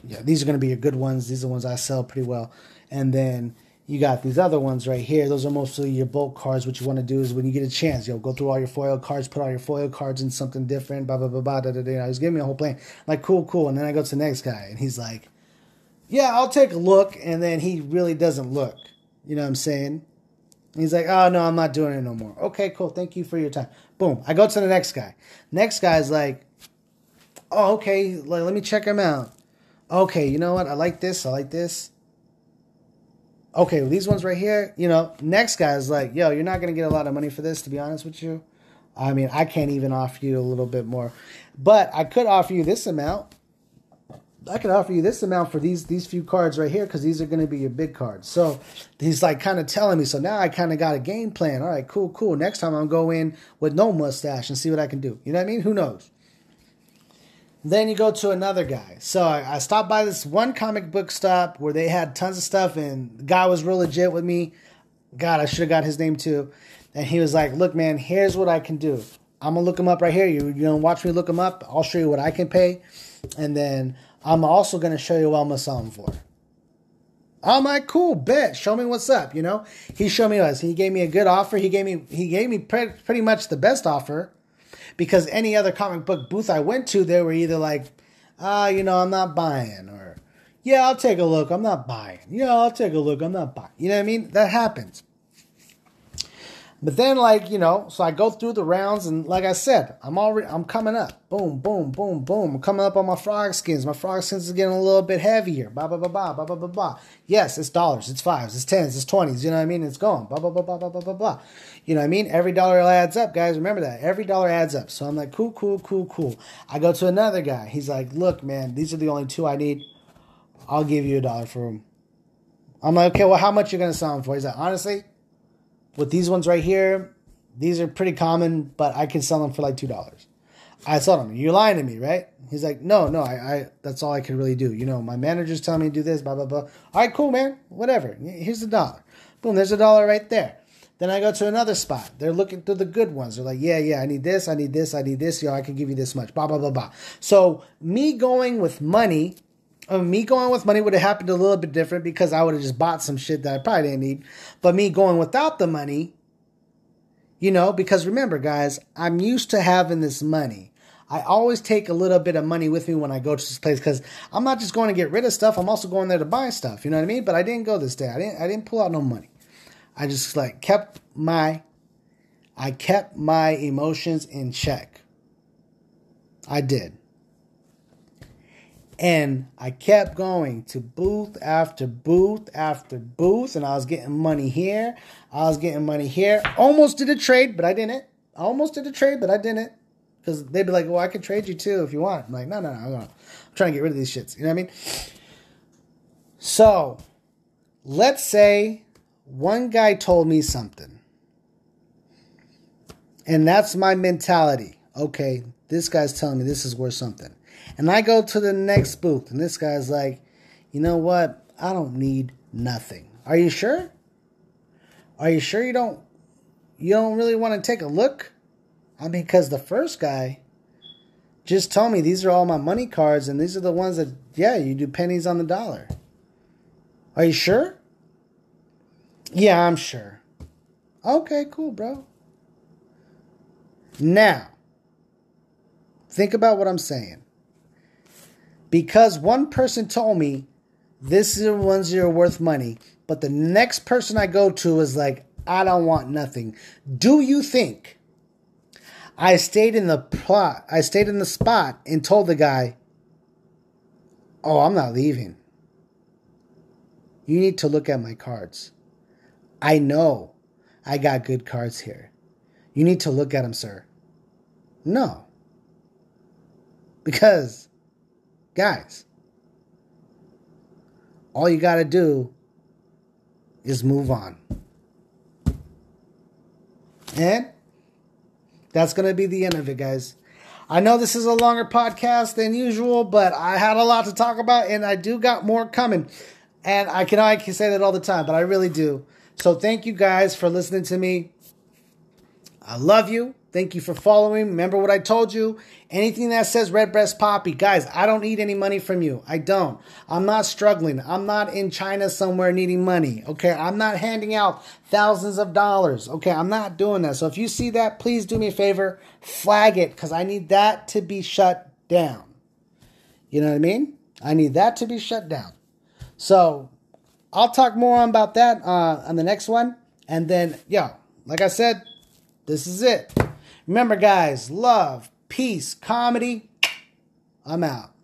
yeah, these are going to be your good ones. These are the ones I sell pretty well. And then you got these other ones right here. Those are mostly your bulk cards. What you want to do is when you get a chance, yo, go through all your foil cards, put all your foil cards in something different, blah, blah, blah, blah, da, da, da. Was giving me a whole plan. Like, cool, cool. And then I go to the next guy, and he's like, yeah, I'll take a look. And then he really doesn't look. You know what I'm saying? He's like, oh no, I'm not doing it no more. Okay, cool. Thank you for your time. Boom. I go to the next guy. Next guy's like, oh, okay, let, let me check him out. Okay, you know what? I like this. I like this. Okay, well, these ones right here, you know, next guy's like, yo, you're not going to get a lot of money for this, to be honest with you. I mean, I can't even offer you a little bit more. But I could offer you this amount. I can offer you this amount for these these few cards right here because these are going to be your big cards. So he's like kind of telling me. So now I kind of got a game plan. All right, cool, cool. Next time I'm go in with no mustache and see what I can do. You know what I mean? Who knows? Then you go to another guy. So I, I stopped by this one comic book stop where they had tons of stuff, and the guy was real legit with me. God, I should have got his name too. And he was like, "Look, man, here's what I can do. I'm gonna look him up right here. You you know, watch me look him up. I'll show you what I can pay, and then I'm also to show you what I'm to sell them for. I'm like, cool, bet. Show me what's up. You know, he showed me us. He gave me a good offer. He gave me he gave me pre- pretty much the best offer because any other comic book booth I went to, they were either like, ah, you know, I'm not buying, or yeah, I'll take a look. I'm not buying. Yeah, I'll take a look. I'm not buying. You know what I mean? That happens. But then, like you know, so I go through the rounds, and like I said, I'm already I'm coming up. Boom, boom, boom, boom. I'm coming up on my frog skins. My frog skins is getting a little bit heavier. Blah blah blah blah blah blah blah blah. Yes, it's dollars, it's fives, it's tens, it's twenties. You know what I mean? It's going. Blah blah blah blah blah blah blah blah. You know what I mean? Every dollar adds up, guys. Remember that. Every dollar adds up. So I'm like, cool, cool, cool, cool. I go to another guy. He's like, look, man, these are the only two I need. I'll give you a dollar for them. I'm like, okay, well, how much you gonna sell them for? He's like, honestly, with these ones right here, these are pretty common, but I can sell them for like two dollars. I told him, You're lying to me, right? He's like, No, no, I, I that's all I can really do. You know, my manager's telling me to do this, blah, blah, blah. All right, cool, man. Whatever. Here's the dollar. Boom, there's a dollar right there. Then I go to another spot. They're looking through the good ones. They're like, yeah, yeah, I need this, I need this, I need this. Yo, I can give you this much. Blah, blah, blah, blah. So me going with money, me going with money would have happened a little bit different because I would have just bought some shit that I probably didn't need. But me going without the money, you know, because remember, guys, I'm used to having this money. I always take a little bit of money with me when I go to this place because I'm not just going to get rid of stuff. I'm also going there to buy stuff. You know what I mean? But I didn't go this day. I didn't. I didn't pull out no money. I just like kept my. I kept my emotions in check. I did. And I kept going to booth after booth after booth, and I was getting money here. I was getting money here. Almost did a trade, but I didn't. I almost did a trade, but I didn't. Because they'd be like, well, I could trade you too if you want. I'm like, no, no, no. I'm, I'm trying to get rid of these shits. You know what I mean? So, let's say one guy told me something. And that's my mentality. Okay, this guy's telling me this is worth something. And I go to the next booth, and this guy's like, you know what? I don't need nothing. Are you sure? Are you sure you don't you don't really want to take a look? I mean, because the first guy just told me these are all my money cards, and these are the ones that, yeah, you do pennies on the dollar. Are you sure? Yeah, I'm sure. Okay, cool, bro. Now, think about what I'm saying because one person told me this is the ones are worth money, but the next person I go to is like, I don't want nothing. Do you think I stayed in the plot? I stayed in the spot and told the guy, Oh, I'm not leaving. You need to look at my cards. I know I got good cards here. You need to look at them, sir. No. Because Guys, all you got to do is move on. And that's going to be the end of it, guys. I know this is a longer podcast than usual, but I had a lot to talk about and I do got more coming. And I can I can say that all the time, but I really do. So thank you guys for listening to me. I love you. Thank you for following. Remember what I told you. Anything that says Redbreast Poppy, guys, I don't need any money from you. I don't. I'm not struggling. I'm not in China somewhere needing money. Okay. I'm not handing out thousands of dollars. Okay. I'm not doing that. So if you see that, please do me a favor, flag it because I need that to be shut down. You know what I mean? I need that to be shut down. So I'll talk more about that uh, on the next one. And then, yeah, like I said, this is it. Remember, guys, love, peace, comedy. I'm out.